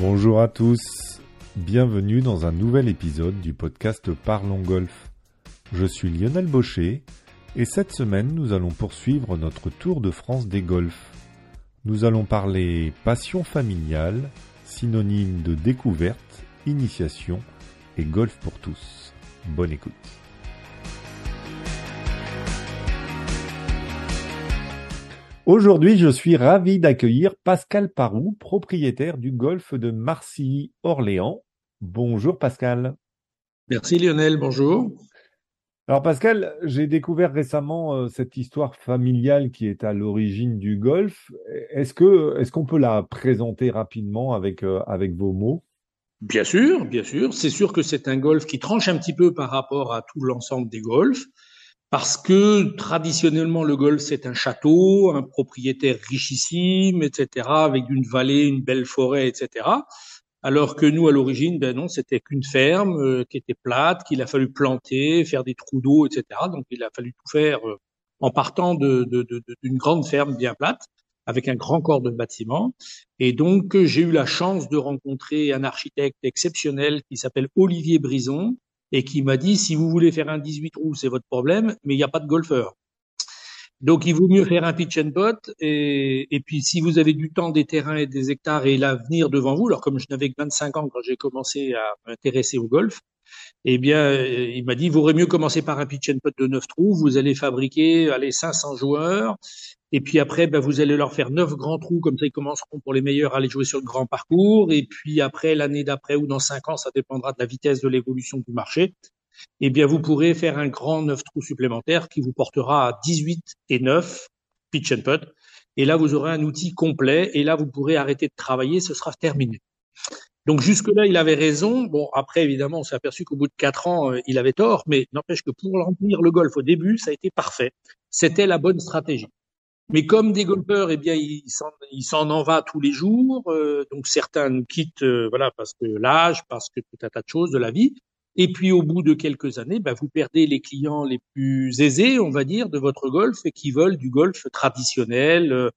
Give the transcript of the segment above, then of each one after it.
Bonjour à tous, bienvenue dans un nouvel épisode du podcast Parlons Golf. Je suis Lionel Baucher et cette semaine nous allons poursuivre notre tour de France des golfs. Nous allons parler passion familiale, synonyme de découverte, initiation et golf pour tous. Bonne écoute. Aujourd'hui, je suis ravi d'accueillir Pascal Parou, propriétaire du golf de Marcilly-Orléans. Bonjour Pascal. Merci Lionel, bonjour. Alors Pascal, j'ai découvert récemment euh, cette histoire familiale qui est à l'origine du golf. Est-ce que est-ce qu'on peut la présenter rapidement avec euh, avec vos mots? Bien sûr, bien sûr. C'est sûr que c'est un golf qui tranche un petit peu par rapport à tout l'ensemble des golfs parce que traditionnellement le golf c'est un château, un propriétaire richissime, etc., avec une vallée, une belle forêt, etc. Alors que nous à l'origine, ben non, c'était qu'une ferme euh, qui était plate, qu'il a fallu planter, faire des trous d'eau, etc. Donc il a fallu tout faire euh, en partant d'une de, de, grande ferme bien plate avec un grand corps de bâtiment. Et donc j'ai eu la chance de rencontrer un architecte exceptionnel qui s'appelle Olivier Brison, et qui m'a dit si vous voulez faire un 18 trous, c'est votre problème, mais il n'y a pas de golfeur. Donc il vaut mieux faire un pitch and pot et, et puis si vous avez du temps, des terrains et des hectares et l'avenir devant vous, alors comme je n'avais que 25 ans quand j'ai commencé à m'intéresser au golf, eh bien euh, il m'a dit il vaudrait mieux commencer par un pitch and pot de 9 trous, vous allez fabriquer allez 500 joueurs et puis après, ben, vous allez leur faire neuf grands trous, comme ça ils commenceront pour les meilleurs à aller jouer sur le grand parcours. Et puis après, l'année d'après ou dans cinq ans, ça dépendra de la vitesse de l'évolution du marché. Eh bien, vous pourrez faire un grand neuf trous supplémentaire qui vous portera à 18 et 9 pitch and putt. Et là, vous aurez un outil complet. Et là, vous pourrez arrêter de travailler. Ce sera terminé. Donc jusque-là, il avait raison. Bon, après, évidemment, on s'est aperçu qu'au bout de quatre ans, euh, il avait tort. Mais n'empêche que pour remplir le golf au début, ça a été parfait. C'était la bonne stratégie. Mais comme des golfeurs, eh bien, il s'en en va tous les jours. Euh, donc certains nous quittent, euh, voilà, parce que l'âge, parce que tout un tas de choses de la vie. Et puis au bout de quelques années, bah, vous perdez les clients les plus aisés, on va dire, de votre golf et qui veulent du golf traditionnel, euh,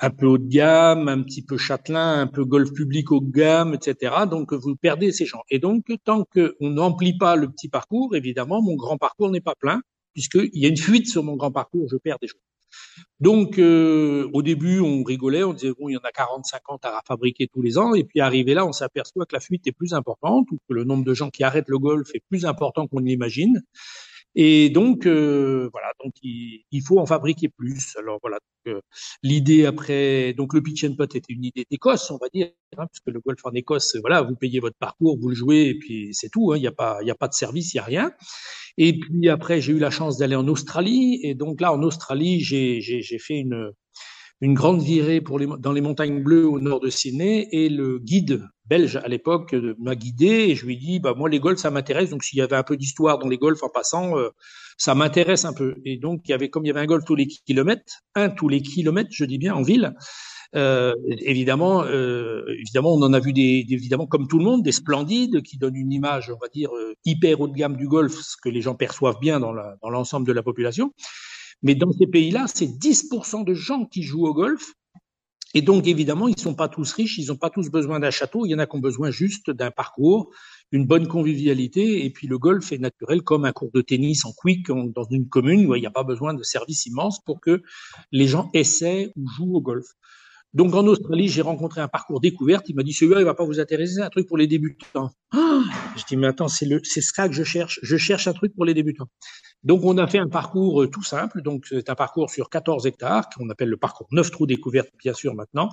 un peu haut de gamme, un petit peu châtelain, un peu golf public haut de gamme, etc. Donc vous perdez ces gens. Et donc tant qu'on n'emplit pas le petit parcours, évidemment, mon grand parcours n'est pas plein puisqu'il y a une fuite sur mon grand parcours, je perds des choses. Donc, euh, au début, on rigolait, on disait, bon, il y en a 40, 50 à fabriquer tous les ans. Et puis, arrivé là, on s'aperçoit que la fuite est plus importante ou que le nombre de gens qui arrêtent le golf est plus important qu'on l'imagine. Et donc, euh, voilà, donc il, faut en fabriquer plus. Alors voilà, euh, l'idée après, donc le pitch and putt était une idée d'Écosse, on va dire, hein, parce que le golf en Écosse, voilà, vous payez votre parcours, vous le jouez, et puis c'est tout. Hein, il n'y a pas, il a pas de service, il y a rien. Et puis après, j'ai eu la chance d'aller en Australie, et donc là, en Australie, j'ai fait une une grande virée pour les, dans les montagnes bleues au nord de Sydney. Et le guide belge à l'époque m'a guidé. Et je lui ai dit bah moi les golfs ça m'intéresse. Donc s'il y avait un peu d'histoire dans les golfs en passant euh, ça m'intéresse un peu. Et donc il y avait comme il y avait un golf tous les kilomètres un tous les kilomètres je dis bien en ville euh, évidemment euh, évidemment on en a vu des, évidemment comme tout le monde des splendides qui donnent une image on va dire euh, hyper haut de gamme du golf ce que les gens perçoivent bien dans dans l'ensemble de la population mais dans ces pays-là, c'est 10% de gens qui jouent au golf. Et donc, évidemment, ils ne sont pas tous riches, ils n'ont pas tous besoin d'un château. Il y en a qui ont besoin juste d'un parcours, une bonne convivialité. Et puis, le golf est naturel comme un cours de tennis en quick dans une commune où il n'y a pas besoin de services immenses pour que les gens essaient ou jouent au golf. Donc en Australie, j'ai rencontré un parcours découverte. Il m'a dit celui-là, il va pas vous intéresser, c'est un truc pour les débutants. Ah je dis mais attends, c'est le, c'est ça que je cherche. Je cherche un truc pour les débutants. Donc on a fait un parcours euh, tout simple. Donc c'est un parcours sur 14 hectares qu'on appelle le parcours 9 trous découvertes bien sûr maintenant.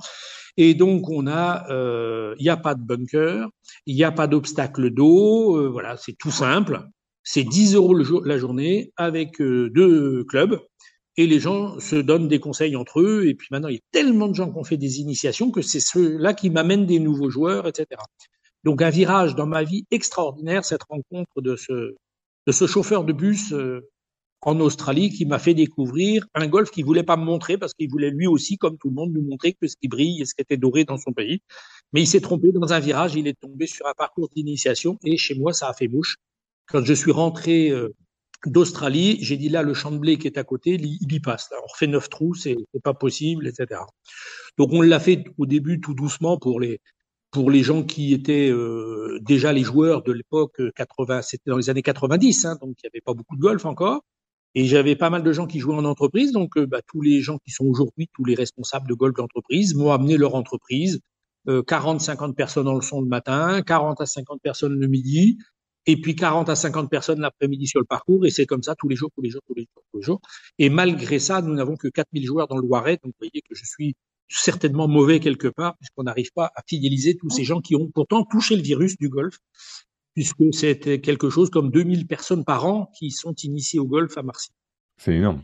Et donc on a, euh, il n'y a pas de bunker, il n'y a pas d'obstacle d'eau. Euh, voilà, c'est tout simple. C'est 10 euros la journée avec deux clubs et les gens se donnent des conseils entre eux. Et puis maintenant, il y a tellement de gens qui ont fait des initiations que c'est ceux-là qui m'amènent des nouveaux joueurs, etc. Donc un virage dans ma vie extraordinaire, cette rencontre de ce, de ce chauffeur de bus euh, en Australie qui m'a fait découvrir un golf qu'il voulait pas me montrer parce qu'il voulait lui aussi, comme tout le monde, nous montrer que ce qui brille et ce qui était doré dans son pays. Mais il s'est trompé dans un virage, il est tombé sur un parcours d'initiation et chez moi, ça a fait mouche. Quand je suis rentré euh, d'Australie. J'ai dit là, le champ de blé qui est à côté, il y passe. on refait neuf trous, c'est pas possible, etc. Donc on l'a fait au début tout doucement pour les pour les gens qui étaient euh, déjà les joueurs de l'époque 80, c'était dans les années 90, hein, donc il n'y avait pas beaucoup de golf encore. Et j'avais pas mal de gens qui jouaient en entreprise, donc bah, tous les gens qui sont aujourd'hui tous les responsables de golf d'entreprise m'ont amené leur entreprise. 40, 50 personnes en leçon le matin, 40 à 50 personnes le midi, et puis 40 à 50 personnes l'après-midi sur le parcours, et c'est comme ça tous les jours, tous les jours, tous les jours, tous les jours. Et malgré ça, nous n'avons que 4000 joueurs dans le Loiret, donc vous voyez que je suis certainement mauvais quelque part, puisqu'on n'arrive pas à fidéliser tous ces gens qui ont pourtant touché le virus du golf, puisque c'était quelque chose comme 2000 personnes par an qui sont initiées au golf à Marseille. C'est énorme.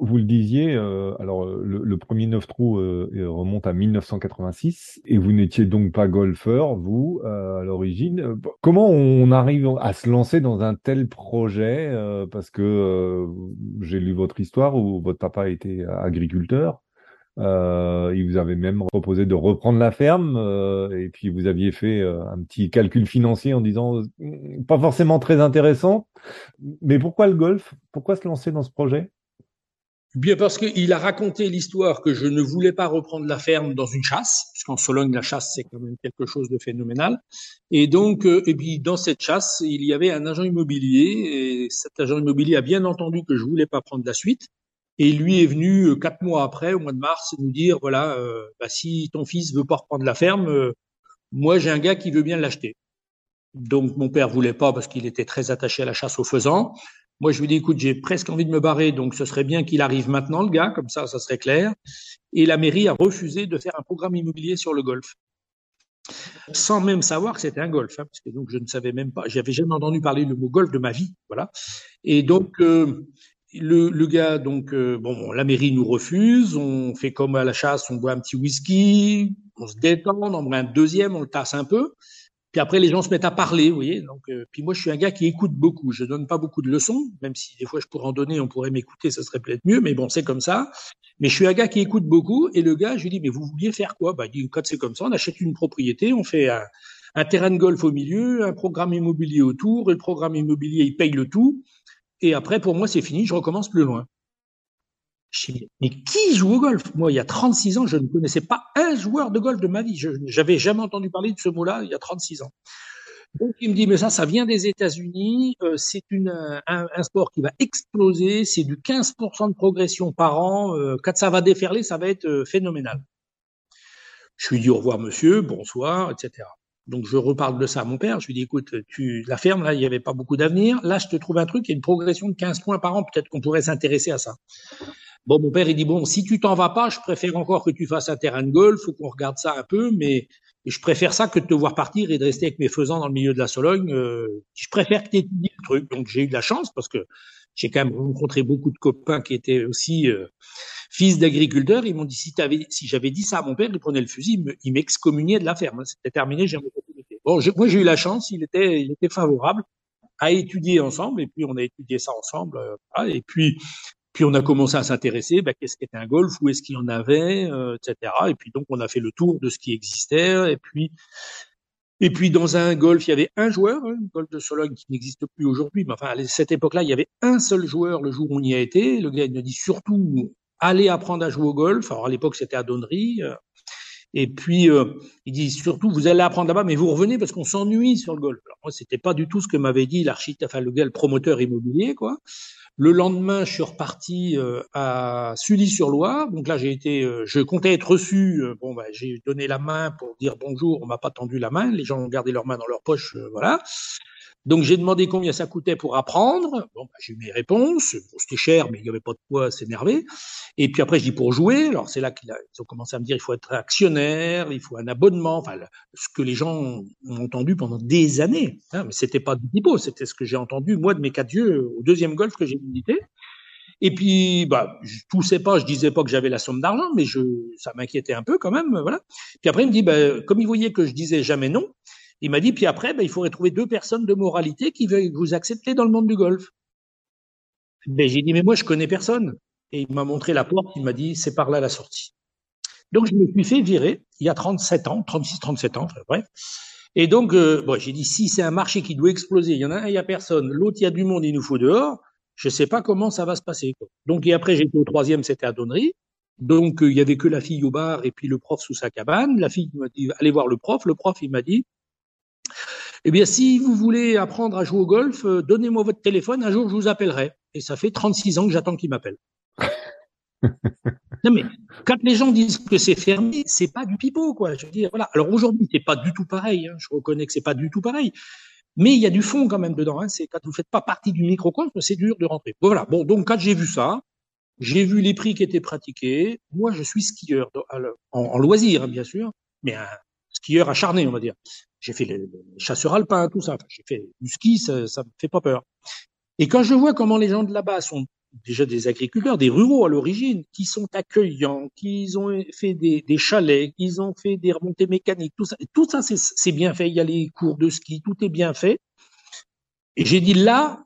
Vous le disiez, euh, alors le, premier 9 trous euh, remonte à 1986 et vous n'étiez donc pas golfeur, vous, euh, à l'origine. Comment on arrive à se lancer dans un tel projet Parce que j'ai lu votre histoire où votre papa était agriculteur. il vous avait même proposé de reprendre la ferme et puis vous aviez fait un petit calcul financier en disant pas forcément très intéressant. Mais pourquoi le golf? Pourquoi se lancer dans ce projet? Bien parce qu'il a raconté l'histoire que je ne voulais pas reprendre la ferme dans une chasse, puisqu'en Sologne la chasse c'est quand même quelque chose de phénoménal. Et donc, euh, et puis dans cette chasse, il y avait un agent immobilier, et cet agent immobilier a bien entendu que je voulais pas prendre la suite. Et lui est venu euh, quatre mois après, au mois de mars, nous dire voilà, euh, bah, si ton fils veut pas reprendre la ferme, moi j'ai un gars qui veut bien l'acheter. Donc mon père voulait pas parce qu'il était très attaché à la chasse aux faisans. Moi, je lui dis, écoute, j'ai presque envie de me barrer, donc ce serait bien qu'il arrive maintenant, le gars, comme ça, ça serait clair. Et la mairie a refusé de faire un programme immobilier sur le golf. Sans même savoir que c'était un golf, hein, parce que donc je ne savais même pas, j'avais jamais entendu parler le mot golf de ma vie, voilà. Et donc euh, le, gars, donc euh, bon, la mairie nous refuse, on fait comme à la chasse, on boit un petit whisky, on se détend, on en boit un deuxième, on le tasse un peu, puis après, les gens se mettent à parler, vous voyez. Donc, euh, puis moi, je suis un gars qui écoute beaucoup. Je donne pas beaucoup de leçons, même si des fois je pourrais en donner, on pourrait m'écouter, ça serait peut-être mieux. Mais bon, c'est comme ça. Mais je suis un gars qui écoute beaucoup. Et le gars, je lui dis, mais vous vouliez faire quoi? Bah, il dit, quand c'est comme ça, on achète une propriété, on fait un, un, terrain de golf au milieu, un programme immobilier autour, et le programme immobilier, il paye le tout. Et après, pour moi, c'est fini, je recommence plus loin. Dis, mais qui joue au golf? Moi, il y a 36 ans, je ne connaissais pas un joueur de golf de ma vie. Je n'avais jamais entendu parler de ce mot-là il y a 36 ans. Donc il me dit, mais ça, ça vient des États-Unis, euh, c'est un, sport qui va exploser, c'est du 15% de progression par an, euh, quand ça va déferler, ça va être euh, phénoménal. Je lui dis au revoir monsieur, bonsoir, etc. Donc je reparle de ça à mon père, je lui dis, écoute, tu la ferme, là, il n'y avait pas beaucoup d'avenir, là, je te trouve un truc, il y a une progression de 15 points par an, peut-être qu'on pourrait s'intéresser à ça. Bon, mon père, il dit, bon, si tu t'en vas pas, je préfère encore que tu fasses un terrain de golf, faut qu'on regarde ça un peu, mais je préfère ça que de te voir partir et de rester avec mes faisans dans le milieu de la Sologne. Euh, je préfère que tu étudies le truc. Donc, j'ai eu de la chance parce que j'ai quand même rencontré beaucoup de copains qui étaient aussi euh, fils d'agriculteurs. Ils m'ont dit, si, si j'avais dit ça à mon père, il prenait le fusil, il m'excommuniait de la ferme. C'était terminé, j'ai Bon, moi, j'ai eu la chance, il était, il était favorable à étudier ensemble, et puis on a étudié ça ensemble. Euh, et puis, puis on a commencé à s'intéresser, ben, qu'est-ce qu'était un golf, où est-ce qu'il y en avait, euh, etc. Et puis donc on a fait le tour de ce qui existait. Et puis et puis dans un golf, il y avait un joueur, hein, un golf de Sologne qui n'existe plus aujourd'hui. Mais enfin à cette époque-là, il y avait un seul joueur le jour où on y a été. Le gars il nous dit surtout allez apprendre à jouer au golf. Alors à l'époque c'était à Donnery. Euh, et puis, euh, il dit surtout, vous allez apprendre là-bas, mais vous revenez parce qu'on s'ennuie sur le golf. Alors moi, c'était pas du tout ce que m'avait dit l'architecte, enfin le gars, le promoteur immobilier, quoi. Le lendemain, je suis reparti euh, à Sully-sur-Loire. Donc là, j'ai été, euh, je comptais être reçu. Euh, bon, bah, j'ai donné la main pour dire bonjour. On m'a pas tendu la main. Les gens ont gardé leurs mains dans leur poche, voilà. Donc j'ai demandé combien ça coûtait pour apprendre. Bon, bah, j'ai eu mes réponses. c'était cher, mais il n'y avait pas de quoi s'énerver. Et puis après, je dis pour jouer. Alors c'est là qu'ils ont commencé à me dire il faut être actionnaire, il faut un abonnement. Enfin, ce que les gens ont entendu pendant des années. Hein, mais c'était pas du typo, c'était ce que j'ai entendu moi de mes quatre yeux au deuxième golf que j'ai visité. Et puis, bah, je poussais pas, je disais pas que j'avais la somme d'argent, mais je, ça m'inquiétait un peu quand même, voilà. Puis après, il me dit, bah, comme il voyait que je disais jamais non, il m'a dit, puis après, ben, il faudrait trouver deux personnes de moralité qui veuillent vous accepter dans le monde du golf. Ben, j'ai dit, mais moi, je connais personne. Et il m'a montré la porte, il m'a dit, c'est par là la sortie. Donc, je me suis fait virer il y a 37 ans, 36, 37 ans, bref. Et donc, euh, bon, j'ai dit, si c'est un marché qui doit exploser, il y en a un, il y a personne, l'autre, il y a du monde, il nous faut dehors, je sais pas comment ça va se passer. Donc, et après, j'étais au troisième, c'était à Donnery. Donc il y avait que la fille au bar et puis le prof sous sa cabane. La fille m'a dit allez voir le prof. Le prof il m'a dit eh bien si vous voulez apprendre à jouer au golf, donnez-moi votre téléphone. Un jour je vous appellerai. Et ça fait 36 ans que j'attends qu'il m'appelle. non mais quand les gens disent que c'est fermé, c'est pas du pipeau quoi. Je veux dire voilà. Alors aujourd'hui c'est pas du tout pareil. Hein. Je reconnais que c'est pas du tout pareil. Mais il y a du fond quand même dedans. Hein. C'est quand vous faites pas partie du microcosme, c'est dur de rentrer. Voilà. Bon donc quand j'ai vu ça, j'ai vu les prix qui étaient pratiqués. Moi je suis skieur en, loisir hein, bien sûr, mais un skieur acharné on va dire. J'ai fait les, chasseurs alpins tout ça. J'ai fait du ski, ça, ça me fait pas peur. Et quand je vois comment les gens de là-bas sont déjà des agriculteurs, des ruraux à l'origine, qui sont accueillants, qui ont fait des, des chalets, qui ont fait des remontées mécaniques, tout ça, tout ça c'est bien fait. Il y a les cours de ski, tout est bien fait. Et j'ai dit là,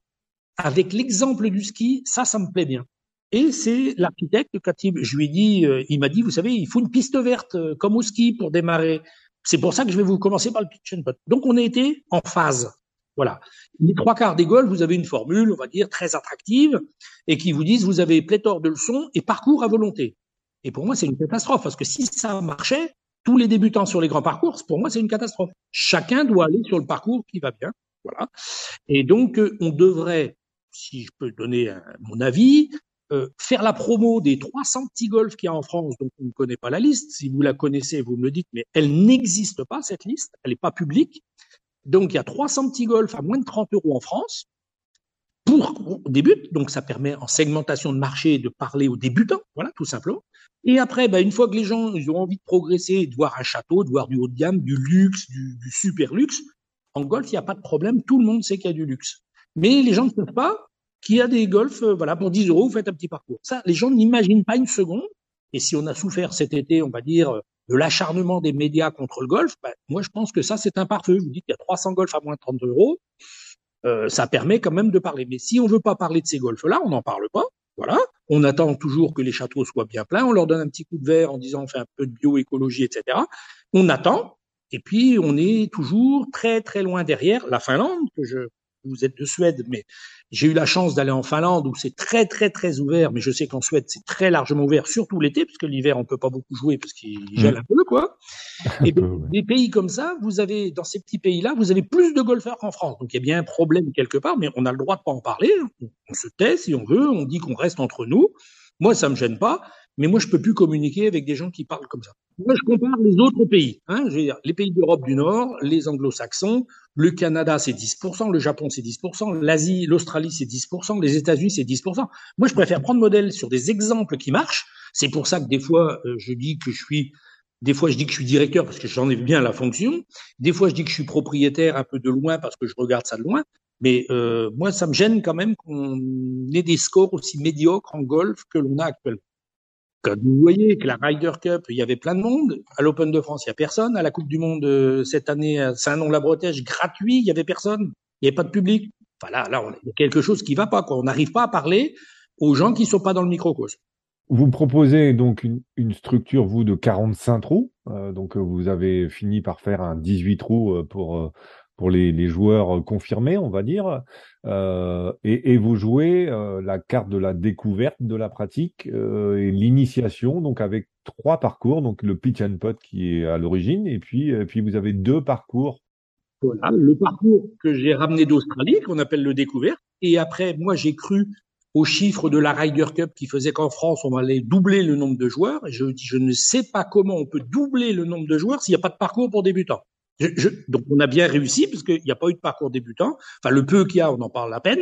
avec l'exemple du ski, ça, ça me plaît bien. Et c'est l'architecte, quand je lui ai dit, euh, il m'a dit, vous savez, il faut une piste verte euh, comme au ski pour démarrer. C'est pour ça que je vais vous commencer par le pitch and putt. Donc on a été en phase. Voilà. Les trois quarts des golfs, vous avez une formule, on va dire, très attractive, et qui vous disent vous avez pléthore de leçons et parcours à volonté. Et pour moi, c'est une catastrophe, parce que si ça marchait, tous les débutants sur les grands parcours, pour moi, c'est une catastrophe. Chacun doit aller sur le parcours qui va bien. Voilà. Et donc, euh, on devrait, si je peux donner mon avis, euh, faire la promo des 300 petits golfs qu'il y a en France, dont on ne connaît pas la liste. Si vous la connaissez, vous me le dites, mais elle n'existe pas, cette liste. Elle n'est pas publique. Donc, il y a 300 petits golfs à moins de 30 euros en France pour débuter. Donc, ça permet en segmentation de marché de parler aux débutants, voilà, tout simplement. Et après, bah, une fois que les gens ils ont envie de progresser, de voir un château, de voir du haut de gamme, du luxe, du, super luxe, en golf, il n'y a pas de problème. Tout le monde sait qu'il y a du luxe. Mais les gens ne savent pas qu'il y a des golfs, euh, voilà, pour 10 euros, vous faites un petit parcours. Ça, les gens n'imaginent pas une seconde. Et si on a souffert cet été, on va dire, de l'acharnement des médias contre le golf, ben, moi je pense que ça c'est un pare-feu. Vous dis qu'il y a 300 golfs à moins de 30 euros, euh, ça permet quand même de parler. Mais si on veut pas parler de ces golfs-là, on n'en parle pas. Voilà, on attend toujours que les châteaux soient bien pleins, on leur donne un petit coup de verre en disant on fait un peu de bioécologie, etc. On attend, et puis on est toujours très très loin derrière la Finlande que je vous êtes de Suède, mais j'ai eu la chance d'aller en Finlande où c'est très très très ouvert, mais je sais qu'en Suède c'est très largement ouvert, surtout l'été, parce que l'hiver on peut pas beaucoup jouer parce qu'il mmh. gèle un peu quoi. Et des pays comme ça, vous avez dans ces petits pays-là, vous avez plus de golfeurs qu'en France. Donc il y a bien un problème quelque part, mais on a le droit de pas en parler. On se tait si on veut, on dit qu'on reste entre nous. Moi ça me gêne pas mais moi je peux plus communiquer avec des gens qui parlent comme ça. Moi je compare les autres pays, hein, je veux dire, les pays d'Europe du Nord, les anglo-saxons, le Canada c'est 10%, le Japon c'est 10%, l'Asie, l'Australie c'est 10%, les États-Unis c'est 10%. Moi je préfère prendre modèle sur des exemples qui marchent. C'est pour ça que des fois euh, je dis que je suis des fois, je dis que je suis directeur parce que j'en ai bien la fonction. Des fois, je dis que je suis propriétaire un peu de loin parce que je regarde ça de loin. Mais euh, moi, ça me gêne quand même qu'on ait des scores aussi médiocres en golf que l'on a actuellement vous voyez que la Ryder Cup, il y avait plein de monde. À l'Open de France, il y a personne. À la Coupe du Monde euh, cette année à Saint-Nom-la-Bretèche, gratuit, il y avait personne. Il n'y avait pas de public. Enfin là, là, y a quelque chose qui va pas. On n'arrive pas à parler aux gens qui sont pas dans le microcosme. Vous proposez donc une, structure, vous, de 45 trous. Euh, donc, vous avez fini par faire un 18 trous euh, pour, pour les, joueurs confirmés, on va dire. Euh, et, vous jouez euh, la carte de la découverte de la pratique euh, et l'initiation, donc avec trois parcours, donc le pitch and putt qui est à l'origine, et puis, et puis vous avez deux parcours. Voilà, le parcours que j'ai ramené d'Australie, qu'on appelle le découverte, et après, moi j'ai cru aux chiffres de la Ryder Cup qui faisait qu'en France, on allait doubler le nombre de joueurs, je ne sais pas comment on peut doubler le nombre de joueurs s'il n'y a pas de parcours pour débutants. Je, donc on a bien réussi parce qu'il n'y a pas eu de parcours débutant. Enfin le peu qu'il y a, on en parle à peine.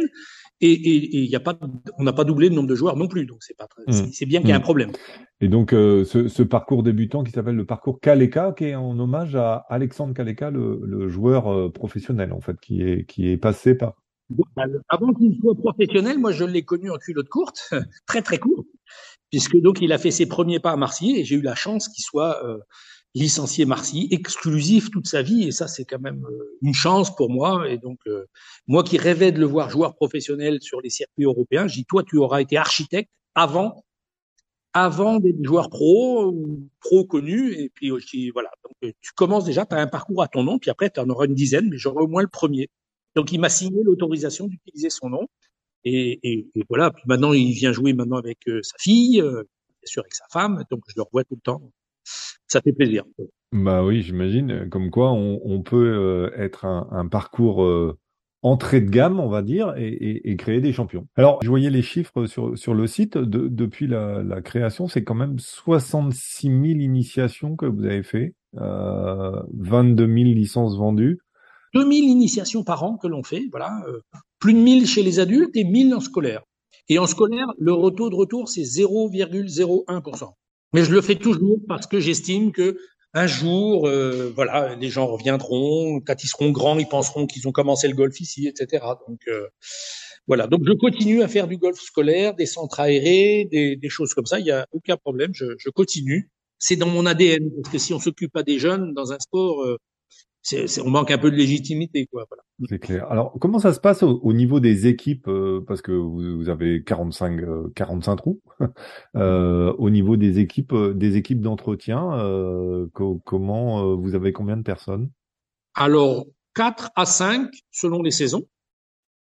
Et, et, et y a pas, on n'a pas doublé le nombre de joueurs non plus. Donc c'est pas, mmh. c'est bien qu'il y a un mmh. problème. Et donc euh, ce, ce, parcours débutant qui s'appelle le parcours Kaleka, qui est en hommage à Alexandre Kaleka, le, le joueur euh, professionnel en fait, qui est qui est passé par. Bah, avant qu'il soit professionnel, moi je l'ai connu en culotte courte, très très courte, puisque donc il a fait ses premiers pas à Marseille et j'ai eu la chance qu'il soit euh, licencié Marcy, exclusif toute sa vie, et ça c'est quand même euh, une chance pour moi. Et donc euh, moi qui rêvais de le voir joueur professionnel sur les circuits européens, je dis toi tu auras été architecte avant avant d'être joueur pro ou pro connu, et puis aussi voilà. Donc euh, tu commences déjà, tu as un parcours à ton nom, puis après tu en auras une dizaine, mais j'aurai au moins le premier. Donc il m'a signé l'autorisation d'utiliser son nom. Et, et, et, voilà. Maintenant, il vient jouer maintenant avec sa fille bien sûr avec sa femme, donc je le revois tout le temps. Ça fait plaisir. Bah oui, j'imagine. Comme quoi, on, peut être un, parcours entrée de gamme, on va dire, et, créer des champions. Alors, je voyais les chiffres sur, sur le site. depuis la, création, c'est quand même 66 000 initiations que vous avez fait, euh, 22 000 licences vendues. 2000 initiations par an que l'on fait, voilà. Euh, plus de 1000 chez les adultes et 1000 en scolaire. Et en scolaire, le taux de retour, c'est 0,01%. Mais je le fais toujours parce que j'estime que un jour, euh, voilà, les gens reviendront. Quand ils seront grands, ils penseront qu'ils ont commencé le golf ici, etc. Donc euh, voilà. Donc je continue à faire du golf scolaire, des centres aérés, des, des choses comme ça. Il y a aucun problème. Je, je continue. C'est dans mon ADN parce que si on s'occupe pas des jeunes dans un sport, euh, on manque un peu de légitimité, quoi. Voilà. C'est clair. Alors, comment ça se passe au, niveau des équipes euh, Parce que vous, avez 45, 45 euh, trous. euh, au niveau des équipes, euh, des équipes d'entretien, comment vous avez combien de personnes? Alors, 4 à 5 selon les saisons,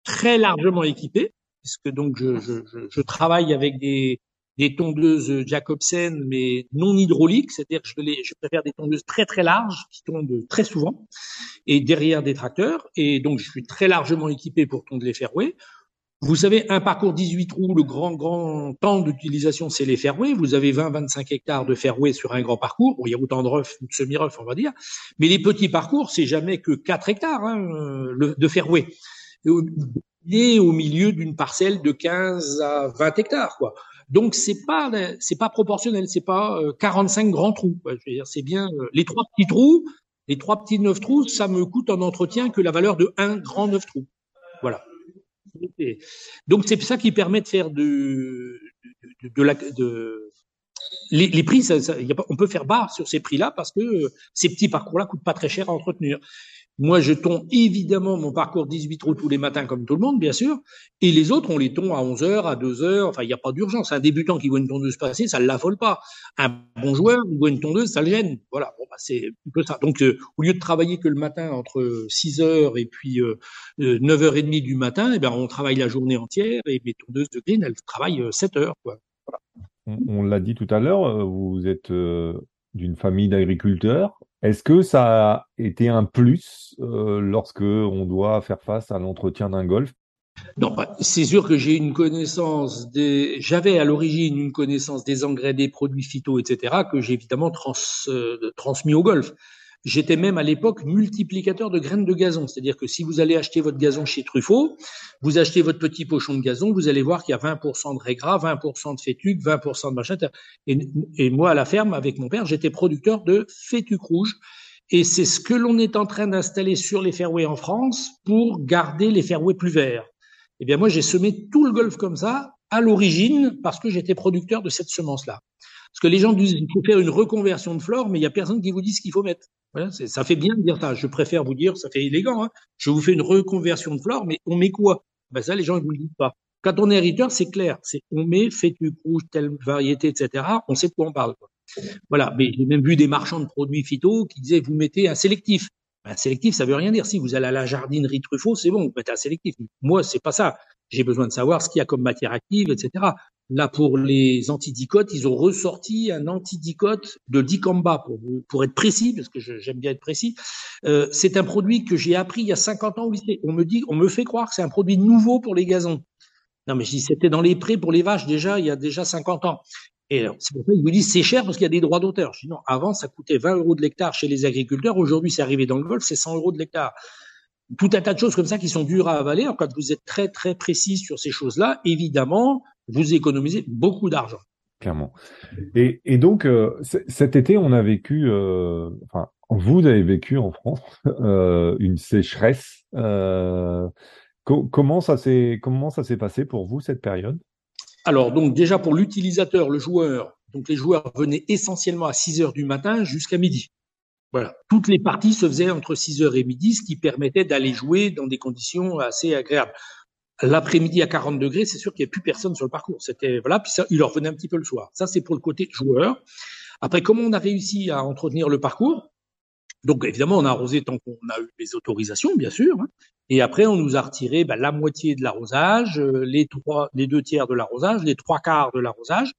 très largement équipés, puisque donc je, je, je travaille avec des, des tondeuses Jacobsen, mais non hydrauliques, c'est-à-dire que je, les, je préfère des tondeuses très très larges qui tondent très souvent et derrière des tracteurs. Et donc je suis très largement équipé pour tondre les fairways. Vous savez, un parcours 18 trous, le grand grand temps d'utilisation, c'est les fairways. Vous avez 20-25 hectares de fairways sur un grand parcours. Bon, il y a autant de rough ou de semi-rough, on va dire. Mais les petits parcours, c'est jamais que 4 hectares hein, de fairway. Et au milieu d'une parcelle de 15 à 20 hectares, quoi. Donc c'est pas c'est pas proportionnel, c'est pas 45 euh, grands trous. C'est bien euh, les trois petits trous, les trois petits neuf trous, ça me coûte en entretien que la valeur de un grand neuf trous. Voilà. Donc c'est ça qui permet de faire de de, la de les, les prix, ça, ça, on peut faire bas sur ces prix-là parce que euh, ces petits parcours-là coûtent pas très cher à entretenir. Moi, je tombe évidemment mon parcours 18 trous tous les matins comme tout le monde, bien sûr. Et les autres, on les tombe à 11 heures, à 2 heures. Enfin, il n'y a pas d'urgence. Un débutant qui voit une tondeuse passer, ça ne l'affole pas. Un bon joueur, il voit une tondeuse, ça le gêne. Voilà. Bon, bah, c'est un peu ça. Donc, euh, au lieu de travailler que le matin entre 6 heures et puis euh, 9h30 du matin, eh ben, on travaille la journée entière et mes tondeuses de green, elles travaillent 7 heures, quoi. On, l'a dit tout à l'heure, euh, vous êtes euh, d'une famille d'agriculteurs. Est-ce que ça a été un plus euh, lorsque on doit faire face à l'entretien d'un golf? Non, bah, c'est sûr que j'ai une connaissance des. J'avais à l'origine une connaissance des engrais, des produits phyto, etc., que j'ai évidemment euh, transmis au golf. J'étais même à l'époque multiplicateur de graines de gazon, c'est-à-dire que si vous allez acheter votre gazon chez Truffaut, vous achetez votre petit pochon de gazon, vous allez voir qu'il y a 20% de régras, 20% de fétuque, 20% de machin. Et, et, moi, à la ferme, avec mon père, j'étais producteur de fétuque rouge. Et c'est ce que l'on est en train d'installer sur les fairways en France pour garder les fairways plus verts. Eh bien, moi, j'ai semé tout le golf comme ça à l'origine parce que j'étais producteur de cette semence-là. Parce que les gens disent qu'il faut faire une reconversion de flore, mais il y a personne qui vous dit ce qu'il faut mettre. Voilà, ça fait bien de dire ça. Je préfère vous dire, ça fait élégant. Hein. Je vous fais une reconversion de flore, mais on met quoi? Ben ça, les gens ne vous le disent pas. Quand on est hériteur, c'est clair. C'est on met fétu rouge, telle variété, etc. On sait de quoi on parle. Voilà. Mais j'ai même vu des marchands de produits phyto qui disaient vous mettez un sélectif. Ben, sélectif, ça veut rien dire. Si vous allez à la jardinerie Truffaut, c'est bon, vous mettez un sélectif. Moi, c'est pas ça. J'ai besoin de savoir ce qu'il y a comme matière active, etc. Là, pour les antidicotes, ils ont ressorti un antidicote de dicamba, pour, pour être précis, parce que j'aime bien être précis. Euh, c'est un produit que j'ai appris il y a 50 ans. On me dit, on me fait croire que c'est un produit nouveau pour les gazons. Non, mais si c'était dans les prés pour les vaches déjà, il y a déjà 50 ans. Et c'est pour ça qu'ils vous disent c'est cher parce qu'il y a des droits d'auteur. Je dis non, avant ça coûtait 20 euros de l'hectare chez les agriculteurs. Aujourd'hui, c'est arrivé dans le golf, c'est 100 euros de l'hectare tout un tas de choses comme ça qui sont dures à avaler. quand vous êtes très très précis sur ces choses-là, évidemment, vous économisez beaucoup d'argent. Clairement. Et, et donc euh, cet été, on a vécu, euh, enfin, vous avez vécu en France euh, une sécheresse. Comment ça s'est comment ça s'est passé pour vous cette période? Alors donc déjà pour l'utilisateur, le joueur, donc les joueurs venaient essentiellement à 6 heures du matin jusqu'à midi. Voilà. Toutes les parties se faisaient entre 6 heures et midi, ce qui permettait d'aller jouer dans des conditions assez agréables. L'après-midi à 40 degrés, c'est sûr qu'il n'y a plus personne sur le parcours. C'était voilà, puis ça, il leur venait un petit peu le soir. Ça, c'est pour le côté joueur. Après, comment on a réussi à entretenir le parcours? Donc, évidemment, on a arrosé tant qu'on a eu les autorisations, bien sûr. Hein. Et après, on nous a retiré ben, la moitié de l'arrosage, euh, les trois, les deux tiers de l'arrosage, les trois quarts de l'arrosage.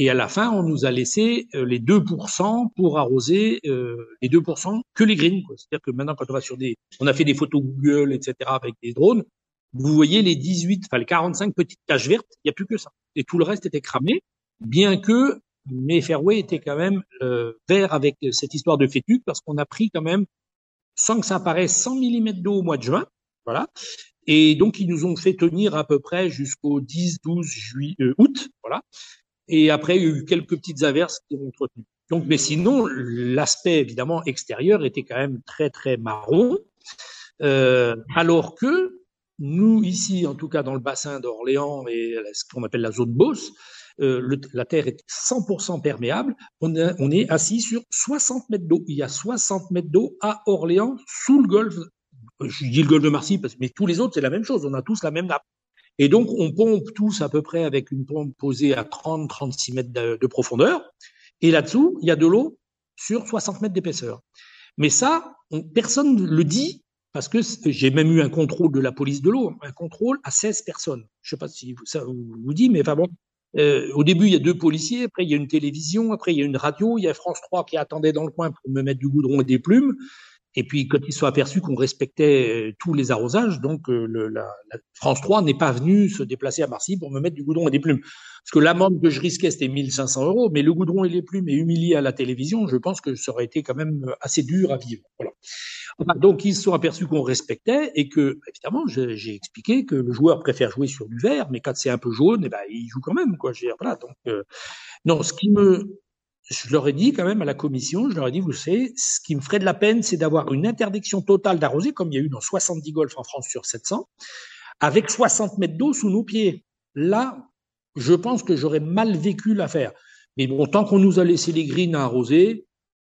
Et à la fin, on nous a laissé euh, les 2% pour arroser euh, les 2% que les greens. C'est-à-dire que maintenant, quand on va sur des, on a fait des photos Google, etc. avec des drones, vous voyez les 18, enfin les 45 petites taches vertes, il n'y a plus que ça. Et tout le reste était cramé, bien que mes fairways étaient quand même euh, verts avec cette histoire de fétuque, parce qu'on a pris quand même, sans que ça apparaisse, 100 mm d'eau au mois de juin. Voilà. Et donc, ils nous ont fait tenir à peu près jusqu'au 10, 12 juillet, août. Voilà. Et après, il y a eu quelques petites averses qui ont entretenu. Donc, mais sinon, l'aspect évidemment extérieur était quand même très très marron, euh, alors que nous ici, en tout cas dans le bassin d'Orléans et ce qu'on appelle la zone Beauce, euh, la terre est 100% perméable. On, on est assis sur 60 mètres d'eau. Il y a 60 mètres d'eau à Orléans sous le golfe. Je dis le golfe de Marseille, parce, mais tous les autres c'est la même chose. On a tous la même nappe. Et donc, on pompe tous à peu près avec une pompe posée à 30-36 mètres de, profondeur. Et là-dessous, il y a de l'eau sur 60 mètres d'épaisseur. Mais ça, personne ne le dit parce que j'ai même eu un contrôle de la police de l'eau, un contrôle à 16 personnes. Je sais pas si ça vous, vous dit, mais enfin bon, euh, au début, il y a deux policiers, après il y a une télévision, après il y a une radio, il y a France 3 qui attendait dans le coin pour me mettre du goudron et des plumes. Et puis, quand ils sont aperçus qu'on respectait euh, tous les arrosages, donc euh, la, France 3 n'est pas venue se déplacer à Marseille pour me mettre du goudron et des plumes. Parce que l'amende que je risquais, c'était 1500 euros, mais le goudron et les plumes et humilié à la télévision, je pense que ça aurait été quand même assez dur à vivre. Donc, ils se sont aperçus qu'on respectait et que, évidemment, j'ai expliqué que le joueur préfère jouer sur du vert, mais quand c'est un peu jaune, eh ben, il joue quand même. Donc, euh, non, ce qui me je leur ai dit quand même à la commission, je leur ai dit, vous savez, ce qui me ferait de la peine, c'est d'avoir une interdiction totale d'arroser, comme il y a eu dans 70 golfs en France sur 700, avec 60 mètres d'eau sous nos pieds. Là, je pense que j'aurais mal vécu l'affaire. Mais bon, tant qu'on nous a laissé les greens à arroser,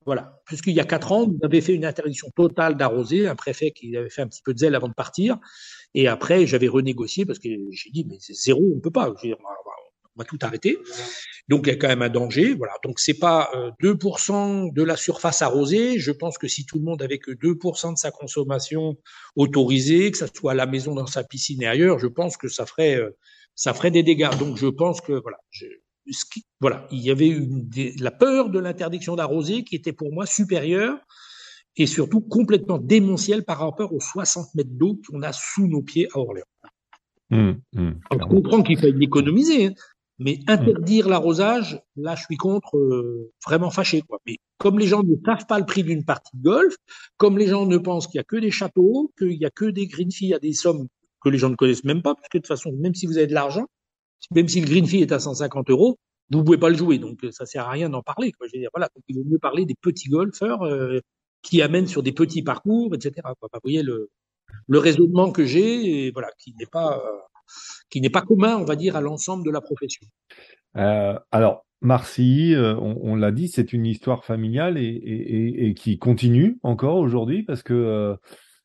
voilà. Puisqu'il y a quatre ans, on avait fait une interdiction totale d'arroser, un préfet qui avait fait un petit peu de zèle avant de partir. Et après, j'avais renégocié parce que j'ai dit, mais c'est zéro, on peut pas on va tout arrêter. Donc il y a quand même un danger. Voilà. Donc c'est pas 2% euh, de la surface arrosée. Je pense que si tout le monde avait que 2% de sa consommation autorisée, que ça soit à la maison, dans sa piscine et ailleurs, je pense que ça ferait euh, ça ferait des dégâts. Donc je pense que voilà, je, voilà, il y avait une, la peur de l'interdiction d'arroser qui était pour moi supérieure et surtout complètement démentielle par rapport aux 60 mètres d'eau qu'on a sous nos pieds à Orléans. Mmh, mmh, on comprend qu'il faut économiser, hein. Mais interdire l'arrosage, là, je suis contre, euh, vraiment fâché. Quoi. Mais comme les gens ne savent pas le prix d'une partie de golf, comme les gens ne pensent qu'il y a que des châteaux, qu'il y a que des green fees à des sommes que les gens ne connaissent même pas, parce que de toute façon, même si vous avez de l'argent, même si le green fee est à 150 euros, vous pouvez pas le jouer. Donc, ça sert à rien d'en parler. Quoi. Je veux dire, voilà. Donc, il vaut mieux parler des petits golfeurs euh, qui amènent sur des petits parcours, etc. Quoi. Vous voyez le, le raisonnement que j'ai, voilà, qui n'est pas euh, qui n'est pas commun, on va dire, à l'ensemble de la profession. Euh, alors, Marcy, euh, on, l'a dit, c'est une histoire familiale et, qui continue encore aujourd'hui parce que euh,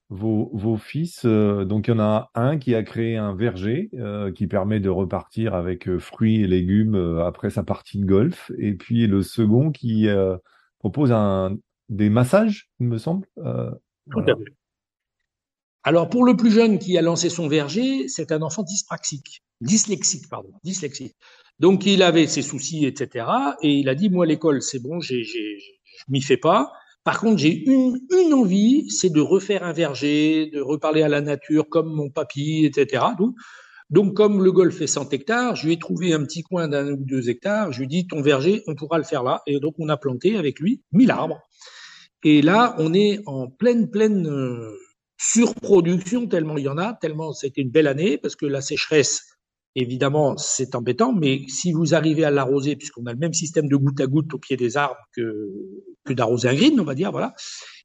vos, fils, donc il y en a un qui a créé un verger qui permet de repartir avec fruits et légumes après sa partie de golf, et puis le second qui propose un, des massages, il me semble. Alors pour le plus jeune qui a lancé son verger, c'est un enfant dyspraxique, dyslexique pardon, dyslexique. Donc il avait ses soucis, etc. Et il a dit moi l'école c'est bon, j'ai, j'ai, je m'y fais pas. Par contre j'ai une, une envie, c'est de refaire un verger, de reparler à la nature comme mon papy, etc. Donc, comme le golf fait 100 hectares, je lui ai trouvé un petit coin d'un ou deux hectares. Je lui ai dit ton verger, on pourra le faire là. Et donc on a planté avec lui 1000 arbres. Et là on est en pleine pleine euh, surproduction tellement il y en a, tellement c'était une belle année parce que la sécheresse, évidemment, c'est embêtant, mais si vous arrivez à l'arroser, puisqu'on a le même système de goutte à goutte au pied des arbres que, que d'arroser un green, on va dire, voilà,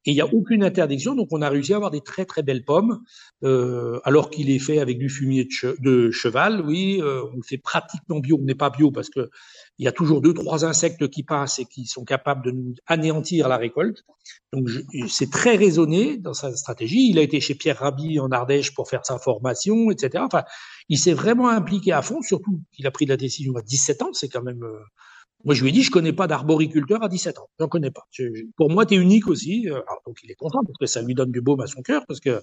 et il n'y a aucune interdiction, donc on a réussi à avoir des très très belles pommes, euh, alors qu'il est fait avec du fumier de, cheval, oui, euh, on fait pratiquement bio, on n'est pas bio parce que il y a toujours deux trois insectes qui passent et qui sont capables de nous anéantir la récolte. Donc c'est très raisonné dans sa stratégie. Il a été chez Pierre Rabhi en Ardèche pour faire sa formation, etc. Enfin, il s'est vraiment impliqué à fond, surtout qu'il a pris la décision à 17 ans, c'est quand même euh, moi, je lui ai dit, je connais pas d'arboriculteur à 17 ans. J'en connais pas. pour moi, tu es unique aussi. Euh, donc, il est content parce que ça lui donne du baume à son cœur parce que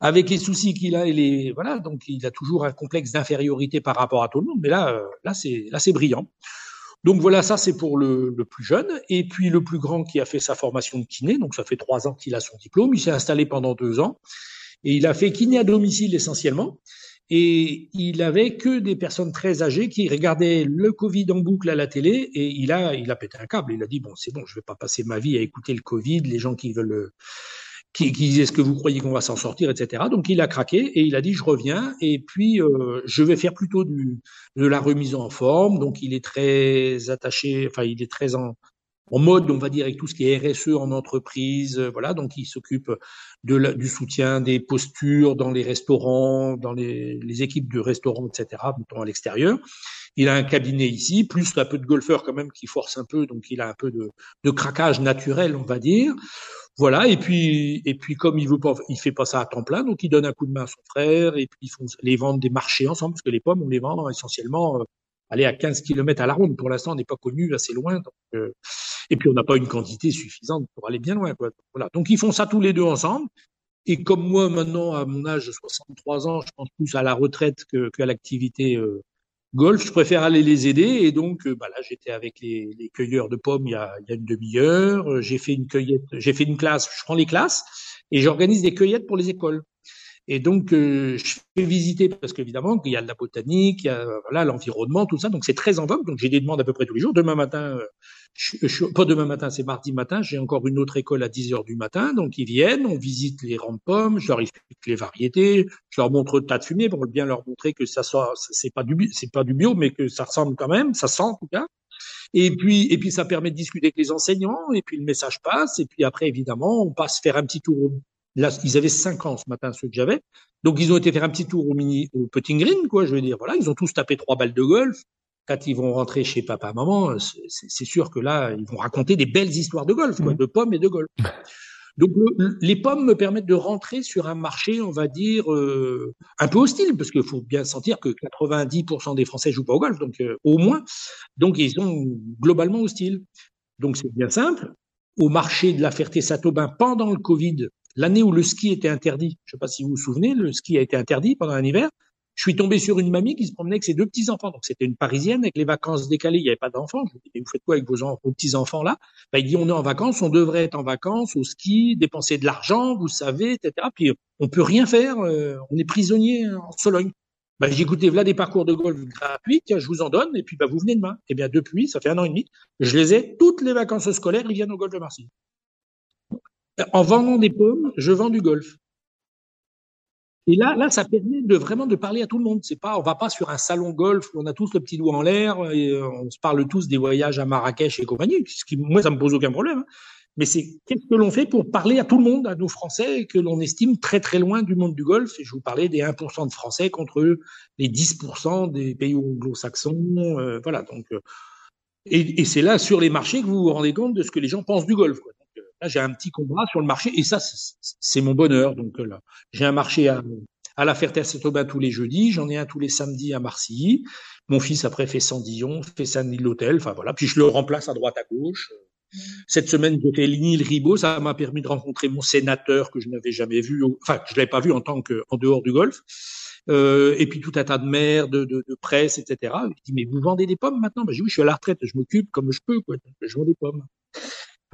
avec les soucis qu'il a et les, voilà, donc il a toujours un complexe d'infériorité par rapport à tout le monde. Mais là, euh, là, c'est, là, c'est brillant. Donc voilà, ça c'est pour le, le, plus jeune. Et puis le plus grand qui a fait sa formation de kiné, donc ça fait trois ans qu'il a son diplôme. Il s'est installé pendant deux ans et il a fait kiné à domicile essentiellement. Et il avait que des personnes très âgées qui regardaient le Covid en boucle à la télé et il a, il a pété un câble. Il a dit bon, c'est bon, je vais pas passer ma vie à écouter le Covid, les gens qui veulent, qui, qui disent est-ce que vous croyez qu'on va s'en sortir, etc. Donc il a craqué et il a dit je reviens et puis euh, je vais faire plutôt du, de la remise en forme. Donc il est très attaché, enfin il est très en, en mode, on va dire, avec tout ce qui est RSE en entreprise, euh, voilà. Donc, il s'occupe de la, du soutien des postures dans les restaurants, dans les, les équipes de restaurants, etc., mettons à l'extérieur. Il a un cabinet ici, plus un peu de golfeurs quand même qui force un peu, donc il a un peu de, de craquage naturel, on va dire. Voilà. Et puis, et puis comme il veut pas, il fait pas ça à temps plein, donc il donne un coup de main à son frère et puis ils font les ventes des marchés ensemble, parce que les pommes, on les vend essentiellement euh, aller à 15 km à la ronde. Pour l'instant, on n'est pas connu assez loin. Donc, euh, et puis, on n'a pas une quantité suffisante pour aller bien loin. Quoi. Voilà. Donc, ils font ça tous les deux ensemble. Et comme moi, maintenant, à mon âge de 63 ans, je pense plus à la retraite que, qu'à l'activité euh, golf, je préfère aller les aider. Et donc, euh, bah là, j'étais avec les, les, cueilleurs de pommes il y a, il y a une demi-heure. J'ai fait une cueillette, j'ai fait une classe, je prends les classes et j'organise des cueillettes pour les écoles. Et donc, euh, je fais visiter parce qu'évidemment, il y a de la botanique, il y a voilà l'environnement, tout ça. Donc, c'est très en vogue. Donc, j'ai des demandes à peu près tous les jours. Demain matin, euh, je, je, pas demain matin, c'est mardi matin. J'ai encore une autre école à 10 heures du matin. Donc, ils viennent, on visite les rangs de pommes, je leur explique les variétés, je leur montre le tas de fumée pour bien leur montrer que ça soit, c'est pas du, c'est pas du bio, mais que ça ressemble quand même, ça sent en tout cas. Et puis, et puis ça permet de discuter avec les enseignants, et puis le message passe, et puis après, évidemment, on passe faire un petit tour Là, ils avaient 5 ans ce matin, ceux que j'avais. Donc, ils ont été faire un petit tour au mini, au putting green, quoi. Je veux dire, voilà, ils ont tous tapé trois balles de golf. Quand ils vont rentrer chez papa, maman, c'est sûr que là, ils vont raconter des belles histoires de golf, quoi, mmh. de pommes et de golf. Donc, les pommes me permettent de rentrer sur un marché, on va dire, euh, un peu hostile, parce qu'il faut bien sentir que 90% des Français jouent pas au golf, donc euh, au moins. Donc, ils sont globalement hostiles. Donc, c'est bien simple. Au marché de la Ferté-Saint-Aubin, pendant le Covid, l'année où le ski était interdit, je ne sais pas si vous vous souvenez, le ski a été interdit pendant un hiver. Je suis tombé sur une mamie qui se promenait avec ses deux petits enfants. Donc c'était une Parisienne avec les vacances décalées. Il n'y avait pas d'enfants. Je lui dis, vous faites quoi avec vos, vos petits enfants là ben, Il dit on est en vacances, on devrait être en vacances au ski, dépenser de l'argent, vous savez, etc. Puis on peut rien faire. Euh, on est prisonnier en Sologne. Ben, j'ai écouté, voilà des parcours de golf gratuits, je vous en donne, et puis ben, vous venez demain. Et eh bien depuis, ça fait un an et demi, je les ai toutes les vacances scolaires, ils viennent au golf de Marseille. En vendant des pommes, je vends du golf. Et là, là, ça permet de vraiment de parler à tout le monde. C'est pas, on va pas sur un salon golf où on a tous le petit doigt en l'air et euh, on se parle tous des voyages à Marrakech et compagnie. Ce qui, moi, ça me pose aucun problème. Hein. Mais c'est qu'est-ce que l'on fait pour parler à tout le monde, à nos Français que l'on estime très très loin du monde du golf? Et je vous parlais des 1% de Français contre les 10% des pays anglo-saxons. Euh, voilà. Donc, euh, et, c'est là sur les marchés que vous vous rendez compte de ce que les gens pensent du golf. J'ai un petit combat sur le marché et ça, c'est mon bonheur. Donc là, j'ai un marché à, à la Ferté-Saint-Aubin tous les jeudis, j'en ai un tous les samedis à Marcilly. Mon fils après fait Sandillon, fait Saint-Denis-l'Hôtel, enfin voilà. Puis je le remplace à droite à gauche. Cette semaine, j'ai fait Ligny-le-Ribot. Ça m'a permis de rencontrer mon sénateur que je n'avais jamais vu. Enfin, je l'avais pas vu en tant que en dehors du golf. Euh, et puis tout un tas de maires, de, de, de presse, etc. Il dit mais vous vendez des pommes maintenant? Ben je dis oui, je suis à la retraite, je m'occupe comme je peux, quoi. je vends des pommes.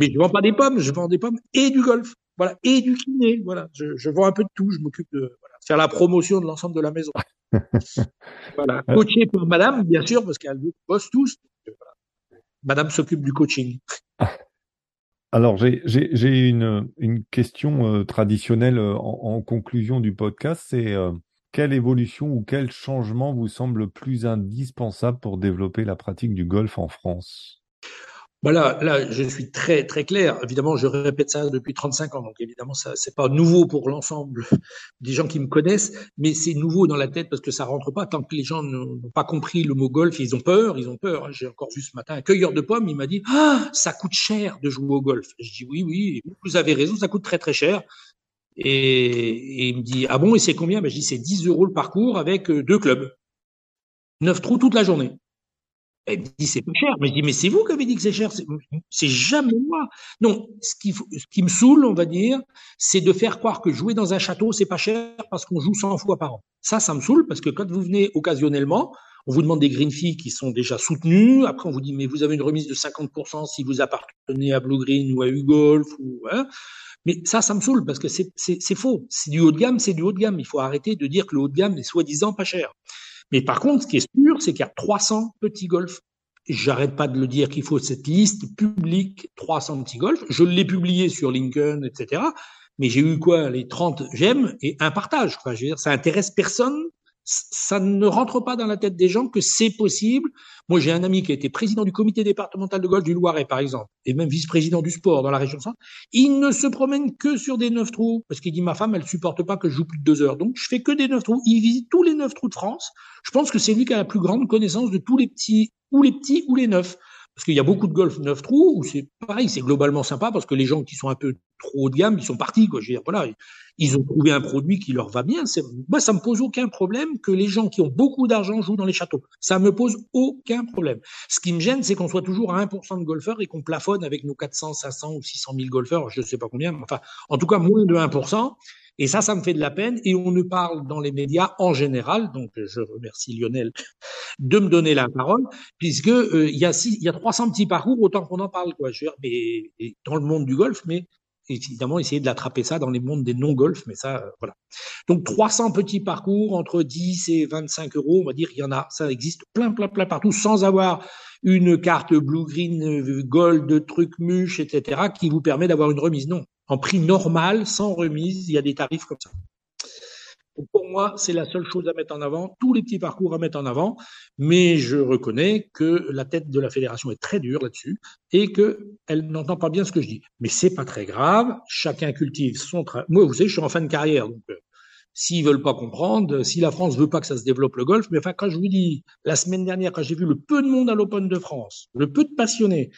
Mais je vends pas des pommes, je vends des pommes et du golf, voilà, et du kiné, voilà. Je, je vends un peu de tout, je m'occupe de voilà, faire la promotion de l'ensemble de la maison. voilà, coaché par Madame, bien sûr, parce qu'elle bosse tous. Voilà. Madame s'occupe du coaching. Alors j'ai une, une question euh, traditionnelle euh, en, en, conclusion du podcast, c'est euh, quelle évolution ou quel changement vous semble plus indispensable pour développer la pratique du golf en France? Voilà, là, je suis très très clair. Évidemment, je répète ça depuis 35 ans, donc évidemment, ça c'est pas nouveau pour l'ensemble des gens qui me connaissent, mais c'est nouveau dans la tête parce que ça rentre pas tant que les gens n'ont pas compris le mot golf. Ils ont peur, ils ont peur. J'ai encore vu ce matin un cueilleur de pommes, il m'a dit ah ça coûte cher de jouer au golf. Je dis oui oui, vous avez raison, ça coûte très très cher. Et, il me dit ah bon et c'est combien? Ben, je dis c'est 10 euros le parcours avec euh, deux clubs, neuf trous toute la journée. Elle me dit c'est pas cher. Mais je dis mais c'est vous qui avez dit que c'est cher. C'est jamais moi. Non, ce qui, me saoule, on va dire, c'est de faire croire que jouer dans un château c'est pas cher parce qu'on joue 100 fois par an. Ça, ça me saoule parce que quand vous venez occasionnellement, On vous demande des green fees qui sont déjà soutenus. Après, on vous dit, mais vous avez une remise de 50% si vous appartenez à Blue Green ou à U-Golf ou, hein. Mais ça, ça me saoule parce que c'est faux. C'est du haut de gamme, c'est du haut de gamme. Il faut arrêter de dire que le haut de gamme est soi-disant pas cher. Mais par contre, ce qui est sûr, c'est qu'il y a 300 petits golfs. J'arrête pas de le dire qu'il faut cette liste publique 300 petits golfs. Je l'ai publié sur LinkedIn, etc. Mais j'ai eu quoi Les 30 j'aime et un partage. Enfin, je veux dire, ça intéresse personne ça ne rentre pas dans la tête des gens que c'est possible. Moi, j'ai un ami qui a été président du comité départemental de golf du Loiret, par exemple, et même vice-président du sport dans la région centre. Il ne se promène que sur des neuf trous, parce qu'il dit ma femme, elle supporte pas que je joue plus de deux heures. Donc, je fais que des neuf trous. Il visite tous les neuf trous de France. Je pense que c'est lui qui a la plus grande connaissance de tous les petits, ou les petits, ou les neufs. Parce qu'il y a beaucoup de golf neuf trous où c'est pareil, c'est globalement sympa parce que les gens qui sont un peu trop haut de gamme, ils sont partis, quoi. Je veux dire, voilà, ils ont trouvé un produit qui leur va bien. Moi, ça me pose aucun problème que les gens qui ont beaucoup d'argent jouent dans les châteaux. Ça me pose aucun problème. Ce qui me gêne, c'est qu'on soit toujours à 1% de golfeurs et qu'on plafonne avec nos 400, 500 ou 600 000 golfeurs, je ne sais pas combien, enfin, en tout cas, moins de 1%. Et ça, ça me fait de la peine. Et on ne parle dans les médias en général, donc je remercie Lionel de me donner la parole, puisque euh, il y a il y a 300 petits parcours autant qu'on en parle, quoi. Je veux dire, mais dans le monde du golf, mais évidemment essayer de l'attraper ça dans les mondes des non-golf, mais ça, euh, voilà. Donc 300 petits parcours entre 10 et 25 euros, on va dire, il y en a, ça existe plein, plein, plein partout, sans avoir une carte blue, green, euh, gold, truc muche, etc., qui vous permet d'avoir une remise. Non, en prix normal, sans remise, il y a des tarifs comme ça. pour moi, c'est la seule chose à mettre en avant, tous les petits parcours à mettre en avant, mais je reconnais que la tête de la fédération est très dure là-dessus et qu'elle n'entend pas bien ce que je dis. Mais c'est pas très grave, chacun cultive son travail. Moi, vous savez, je suis en fin de carrière, donc euh, s'ils veulent pas comprendre, si la France veut pas que ça se développe le golf, mais enfin, quand je vous dis, la semaine dernière, quand j'ai vu le peu de monde à l'Open de France, le peu de passionnés,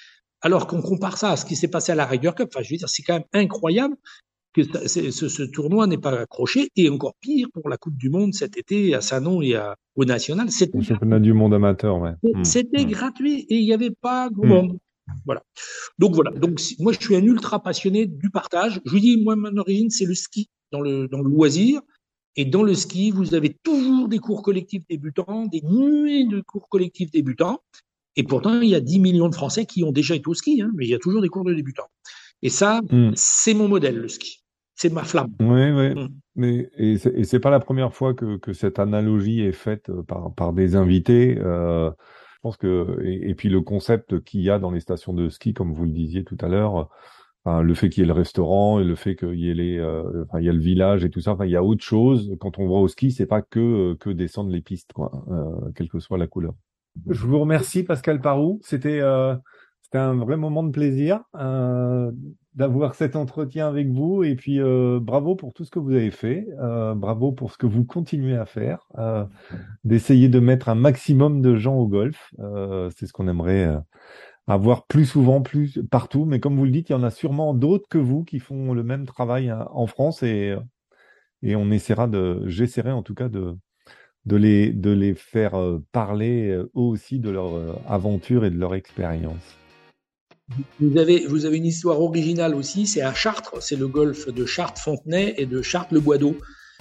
alors qu'on compare ça à ce qui s'est passé à la Ryder Cup, enfin, je veux dire, c'est quand même incroyable que ce, tournoi n'est pas accroché, et encore pire pour la Coupe du Monde cet été à Sanon et à, au National. C'était le championnat du monde amateur, ouais. Hmm. C'était hmm. gratuit et il n'y avait pas grand hmm. monde. Voilà. Donc voilà. Donc moi je suis un ultra passionné du partage. Je vous dis moi mon origine c'est le ski dans le dans le loisir. Et dans le ski, vous avez toujours des cours collectifs débutants, des nuées de cours collectifs débutants. Et pourtant, il y a 10 millions de Français qui ont déjà été au ski, hein, mais il y a toujours des cours de débutants. Et ça, hmm. c'est mon modèle, le ski. C'est ma flamme. Oui, oui. Hmm. Mais, et c'est pas la première fois que, que, cette analogie est faite euh, par, par des invités. Euh, je pense que et, et puis le concept qu'il y a dans les stations de ski, comme vous le disiez tout à l'heure, enfin, le fait qu'il y ait le restaurant et le fait qu'il y ait les, euh, enfin, il y a le village et tout ça. Enfin, il y a autre chose. Quand on va au ski, c'est pas que que descendre les pistes, quoi, euh, quelle que soit la couleur. Je vous remercie Pascal Parou. C'était euh, un vrai moment de plaisir euh, d'avoir cet entretien avec vous et puis euh, bravo pour tout ce que vous avez fait, bravo pour ce que vous continuez à faire, d'essayer de mettre un maximum de gens au golf. C'est ce qu'on aimerait avoir plus souvent, plus partout. Mais comme vous le dites, il y en a sûrement d'autres que vous qui font le même travail hein, en France et et on essaiera de, j'essaierai en tout cas de de les, de les faire euh, parler euh, eux aussi de leur euh, aventure et de leur expérience. Vous avez, vous avez une histoire originale aussi, c'est à Chartres, c'est le golfe de Chartres-Fontenay et de Chartres-le-Bois-d'Eau.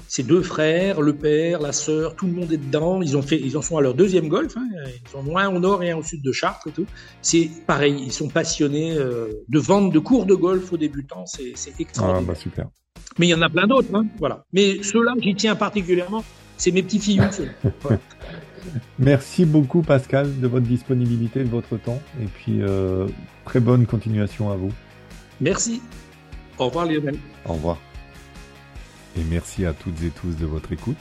C'est deux frères, le père, la sœur, tout le monde est dedans. Ils ont fait, ils en sont à leur deuxième golf. Hein. Ils sont un au nord et un au sud de Chartres et tout. C'est pareil, ils sont passionnés de vente de cours de golf aux débutants. C'est extraordinaire. Ah bah super. Mais il y en a plein d'autres, hein. voilà. Mais ceux-là, j'y tiens particulièrement c'est mes petits filles. Merci beaucoup Pascal de votre disponibilité, de votre temps. Et puis euh, très bonne continuation à vous. Merci. Au revoir Lionel. Au revoir. Et merci à toutes et tous de votre écoute.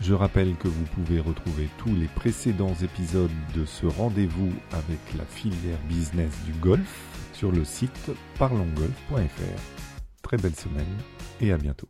Je rappelle que vous pouvez retrouver tous les précédents épisodes de ce rendez-vous avec la filière business du golf sur le site parlongolf.fr. Très belle semaine et à bientôt.